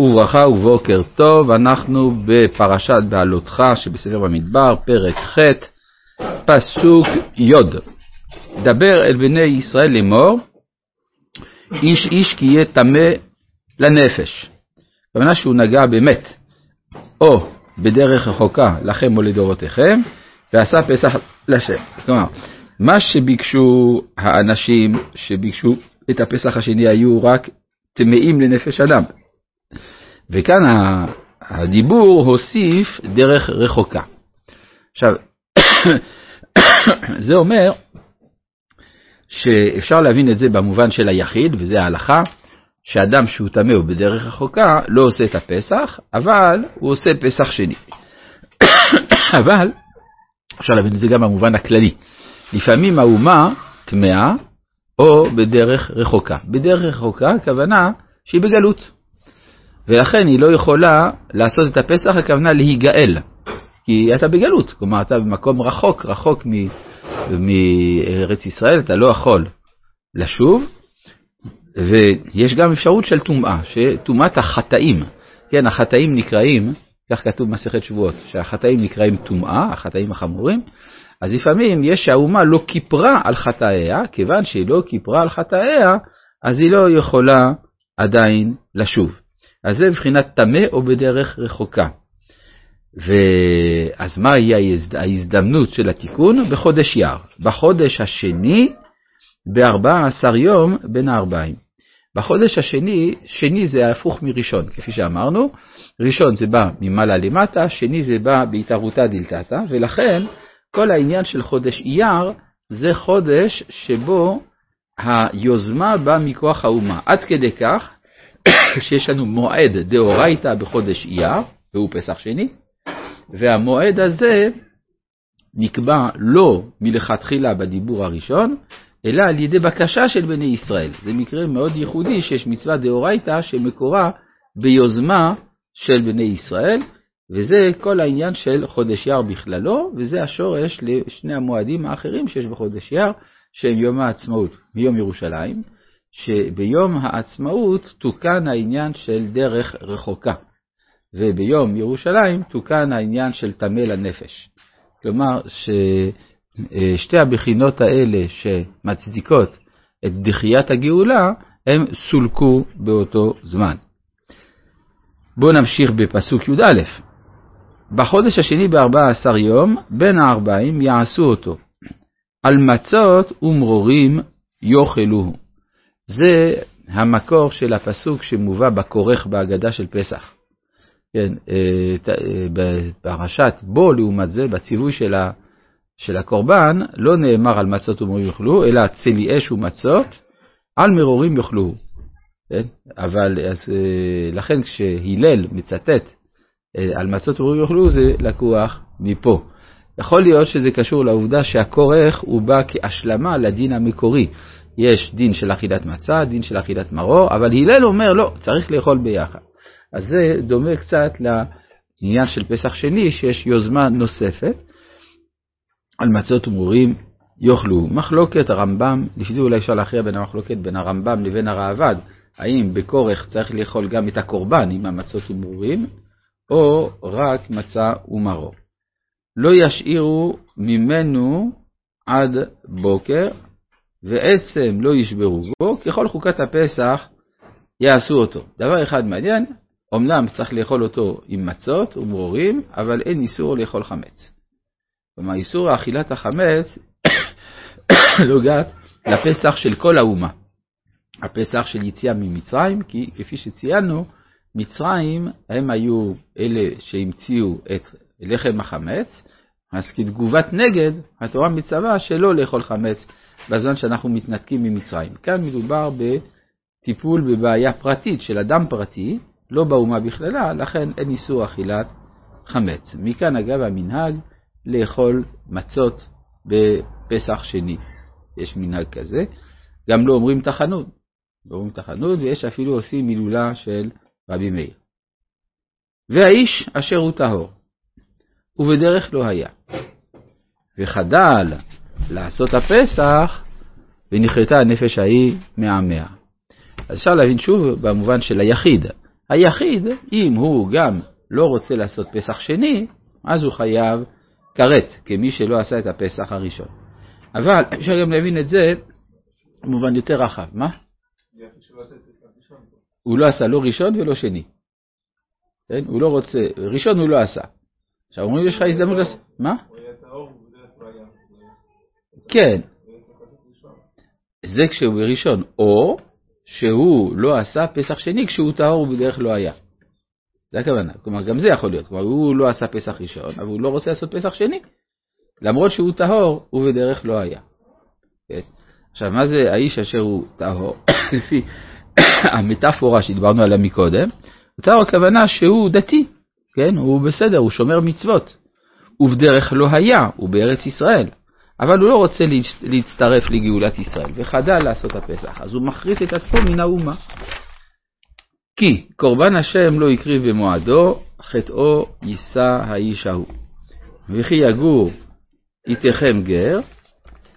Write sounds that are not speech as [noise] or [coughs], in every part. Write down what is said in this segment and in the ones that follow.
וברכה ובוקר טוב, אנחנו בפרשת בעלותך שבספר במדבר, פרק ח', פסוק י. דבר אל בני ישראל לאמור, איש איש כי יהיה טמא לנפש. הכוונה שהוא נגע באמת, או בדרך רחוקה לכם או לדורותיכם, ועשה פסח לשם. כלומר, מה שביקשו האנשים שביקשו את הפסח השני היו רק טמאים לנפש אדם. וכאן הדיבור הוסיף דרך רחוקה. עכשיו, [coughs] זה אומר שאפשר להבין את זה במובן של היחיד, וזה ההלכה, שאדם שהוא טמא או בדרך רחוקה לא עושה את הפסח, אבל הוא עושה פסח שני. [coughs] אבל אפשר להבין את זה גם במובן הכללי. לפעמים האומה טמאה או בדרך רחוקה. בדרך רחוקה הכוונה שהיא בגלות. ולכן היא לא יכולה לעשות את הפסח, הכוונה להיגאל. כי אתה בגלות, כלומר אתה במקום רחוק, רחוק מארץ ישראל, אתה לא יכול לשוב. ויש גם אפשרות של טומאה, שטומאת החטאים. כן, החטאים נקראים, כך כתוב במסכת שבועות, שהחטאים נקראים טומאה, החטאים החמורים. אז לפעמים יש שהאומה לא כיפרה על חטאיה, כיוון שהיא לא כיפרה על חטאיה, אז היא לא יכולה עדיין לשוב. אז זה מבחינת טמא או בדרך רחוקה. ואז מה יהיה ההזדמנות של התיקון? בחודש יר. בחודש השני, ב-14 יום בין הארבעים. בחודש השני, שני זה הפוך מראשון, כפי שאמרנו. ראשון זה בא ממעלה למטה, שני זה בא בהתערותא דלתתא, ולכן כל העניין של חודש אייר זה חודש שבו היוזמה באה מכוח האומה. עד כדי כך [coughs] שיש לנו מועד דאורייתא בחודש אייר, והוא פסח שני, והמועד הזה נקבע לא מלכתחילה בדיבור הראשון, אלא על ידי בקשה של בני ישראל. זה מקרה מאוד ייחודי שיש מצווה דאורייתא שמקורה ביוזמה של בני ישראל, וזה כל העניין של חודש יר בכללו, וזה השורש לשני המועדים האחרים שיש בחודש יר, שהם יום העצמאות ויום ירושלים, שביום העצמאות תוקן העניין של דרך רחוקה, וביום ירושלים תוקן העניין של טמא לנפש. כלומר, ששתי הבחינות האלה שמצדיקות את דחיית הגאולה, הם סולקו באותו זמן. בואו נמשיך בפסוק י"א. בחודש השני בארבע עשר יום, בין הארבעים יעשו אותו. על מצות ומרורים יאכלוהו. זה המקור של הפסוק שמובא בכורך בהגדה של פסח. כן, אה, אה, בפרשת בו, לעומת זה, בציווי של, ה, של הקורבן, לא נאמר על מצות ומרורים יאכלו, אלא צלי אש ומצות, על מרורים יאכלו. כן? אבל אז, אה, לכן כשהלל מצטט על מצות ומרורים יאכלו, זה לקוח מפה. יכול להיות שזה קשור לעובדה שהכורך הוא בא כהשלמה לדין המקורי. יש דין של אכילת מצה, דין של אכילת מרור, אבל הלל אומר לא, צריך לאכול ביחד. אז זה דומה קצת לעניין של פסח שני, שיש יוזמה נוספת על מצות ומורים יאכלו. מחלוקת הרמב"ם, לפי זה אולי אפשר להכריע בין המחלוקת בין הרמב"ם לבין הראב"ד, האם בכורך צריך לאכול גם את הקורבן עם המצות ומורים, או רק מצה ומרור. לא ישאירו ממנו עד בוקר, ועצם לא ישברו בו, ככל חוקת הפסח יעשו אותו. דבר אחד מעניין, אמנם צריך לאכול אותו עם מצות ומרורים, אבל אין איסור לאכול חמץ. כלומר, איסור אכילת החמץ [coughs] נוגעת לפסח של כל האומה. הפסח של יציאה ממצרים, כי כפי שציינו, מצרים הם היו אלה שהמציאו את לחם החמץ, אז כתגובת נגד, התורה מצווה שלא לאכול חמץ בזמן שאנחנו מתנתקים ממצרים. כאן מדובר בטיפול בבעיה פרטית של אדם פרטי, לא באומה בכללה, לכן אין איסור אכילת חמץ. מכאן אגב המנהג לאכול מצות בפסח שני. יש מנהג כזה. גם לא אומרים תחנות. לא אומרים תחנות, ויש אפילו עושים מילולה של רבי מאיר. והאיש אשר הוא טהור, ובדרך לא היה. וחדל לעשות הפסח, ונכרתה הנפש ההיא מעמיה. אז אפשר להבין שוב במובן של היחיד. היחיד, אם הוא גם לא רוצה לעשות פסח שני, אז הוא חייב כרת, כמי שלא עשה את הפסח הראשון. אבל אפשר גם להבין את זה במובן יותר רחב. מה? הוא לא עשה לא ראשון ולא שני. כן? הוא לא רוצה, ראשון הוא לא עשה. עכשיו אומרים יש לך הזדמנות לעשות, מה? כן. זה כשהוא בראשון, או שהוא לא עשה פסח שני כשהוא טהור ובדרך לא היה. זה הכוונה. כלומר, גם זה יכול להיות. כלומר, הוא לא עשה פסח ראשון, אבל הוא לא רוצה לעשות פסח שני. למרות שהוא טהור ובדרך לא היה. כן? עכשיו, מה זה האיש אשר הוא טהור? [coughs] לפי [coughs] המטאפורה שדיברנו עליה מקודם, טהור הכוונה שהוא דתי, כן? הוא בסדר, הוא שומר מצוות. ובדרך לא היה, הוא בארץ ישראל. אבל הוא לא רוצה להצטרף לגאולת ישראל, וחדל לעשות הפסח, אז הוא מחריט את עצמו מן האומה. כי קורבן השם לא הקריב במועדו, חטאו יישא האיש ההוא. וכי יגור איתכם גר,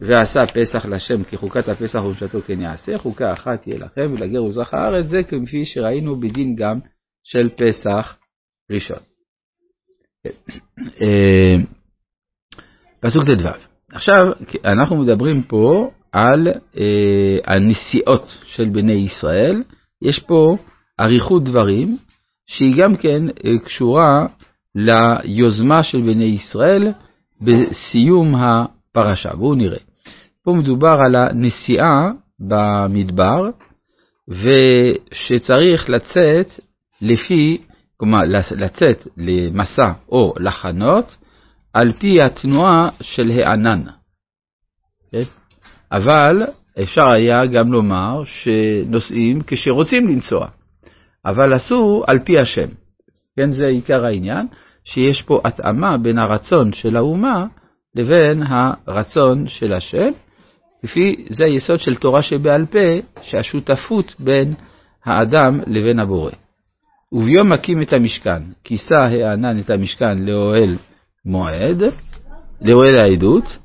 ועשה פסח לשם כחוקת הפסח ומשתו כן יעשה, חוקה אחת תהיה לכם ולגר וזרח הארץ, זה כפי שראינו בדין גם של פסח ראשון. [coughs] אה, פסוק ט"ו. עכשיו אנחנו מדברים פה על אה, הנסיעות של בני ישראל, יש פה אריכות דברים שהיא גם כן אה, קשורה ליוזמה של בני ישראל בסיום הפרשה. בואו נראה. פה מדובר על הנסיעה במדבר, ושצריך לצאת לפי, כלומר לצאת למסע או לחנות, על פי התנועה של הענן. כן? אבל אפשר היה גם לומר שנוסעים כשרוצים לנסוע, אבל עשו על פי השם. כן, זה עיקר העניין, שיש פה התאמה בין הרצון של האומה לבין הרצון של השם, לפי זה היסוד של תורה שבעל פה, שהשותפות בין האדם לבין הבורא. וביום מקים את המשכן, כיסה הענן את המשכן לאוהל מועד, לאוהל העדות,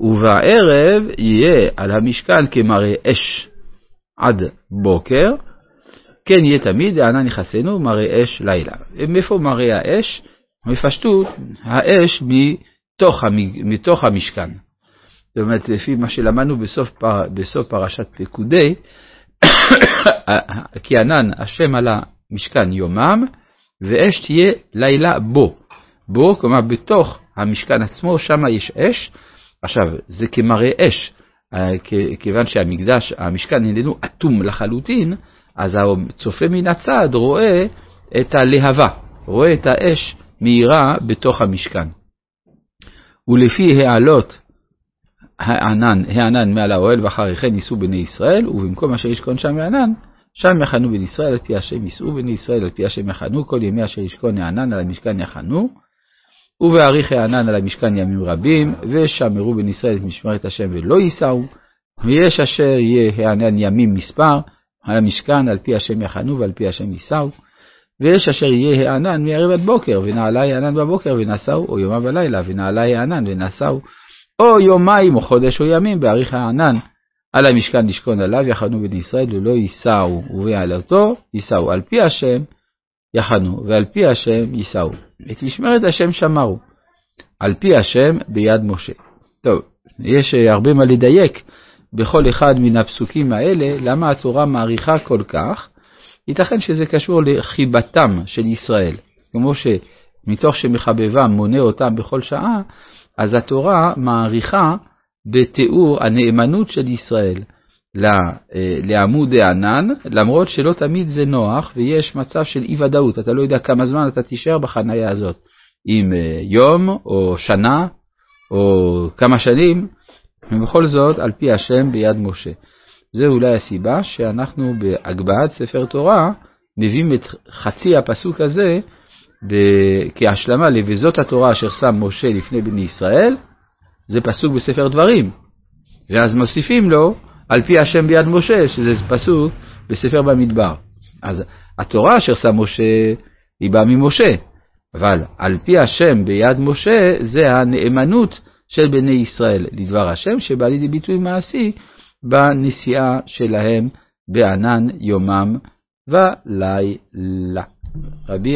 ובערב יהיה על המשכן כמראה אש עד בוקר, כן יהיה תמיד, הענן יכסנו, מראה אש לילה. מאיפה מראה האש? בפשטות, האש מתוך, מתוך המשכן. זאת אומרת, לפי מה שלמדנו בסוף, פר, בסוף פרשת פקודי, [coughs] כי ענן השם על המשכן יומם, ואש תהיה לילה בו. בו, כלומר בתוך המשכן עצמו, שם יש אש. עכשיו, זה כמראה אש, אה, כיוון שהמקדש, המשכן איננו אטום לחלוטין, אז הצופה מן הצד רואה את הלהבה, רואה את האש מאירה בתוך המשכן. ולפי העלות הענן, הענן מעל האוהל ואחרי כן ייסעו בני ישראל, ובמקום אשר ישכון שם הענן, שם יחנו בני ישראל על פי השם ייסעו בני ישראל על פי השם יחנו, כל ימי אשר ישכון הענן על המשכן יחנו, ובאריך הענן על המשכן ימים רבים, ושמרו בני ישראל את משמרת השם ולא ייסעו, ויש אשר יהיה הענן ימים מספר, על המשכן על פי השם יחנו ועל פי השם ייסעו, ויש אשר יהיה הענן מערב עד בוקר, ונעלה הענן בבוקר ונסעו, או יומם ולילה, ונעלה הענן ונסעו, או יומיים או חודש או ימים, באריך הענן. על המשכן לשכון עליו, יחנו בני ישראל ולא ייסעו, ובעלתו ייסעו. על פי השם יחנו, ועל פי השם ייסעו. את משמרת השם שמרו, על פי השם ביד משה. טוב, יש הרבה מה לדייק בכל אחד מן הפסוקים האלה, למה התורה מעריכה כל כך. ייתכן שזה קשור לחיבתם של ישראל. כמו שמתוך שמחבבם מונה אותם בכל שעה, אז התורה מעריכה בתיאור הנאמנות של ישראל אה, לעמוד הענן, למרות שלא תמיד זה נוח ויש מצב של אי ודאות, אתה לא יודע כמה זמן אתה תישאר בחניה הזאת, אם אה, יום או שנה או כמה שנים, ובכל זאת על פי השם ביד משה. זה אולי הסיבה שאנחנו בהגבהת ספר תורה מביאים את חצי הפסוק הזה כהשלמה לבזות התורה אשר שם משה לפני בני ישראל, זה פסוק בספר דברים. ואז מוסיפים לו על פי השם ביד משה, שזה פסוק בספר במדבר. אז התורה אשר שם משה היא באה ממשה, אבל על פי השם ביד משה זה הנאמנות של בני ישראל לדבר השם, שבא לידי ביטוי מעשי בנסיעה שלהם בענן יומם ולילה. רבי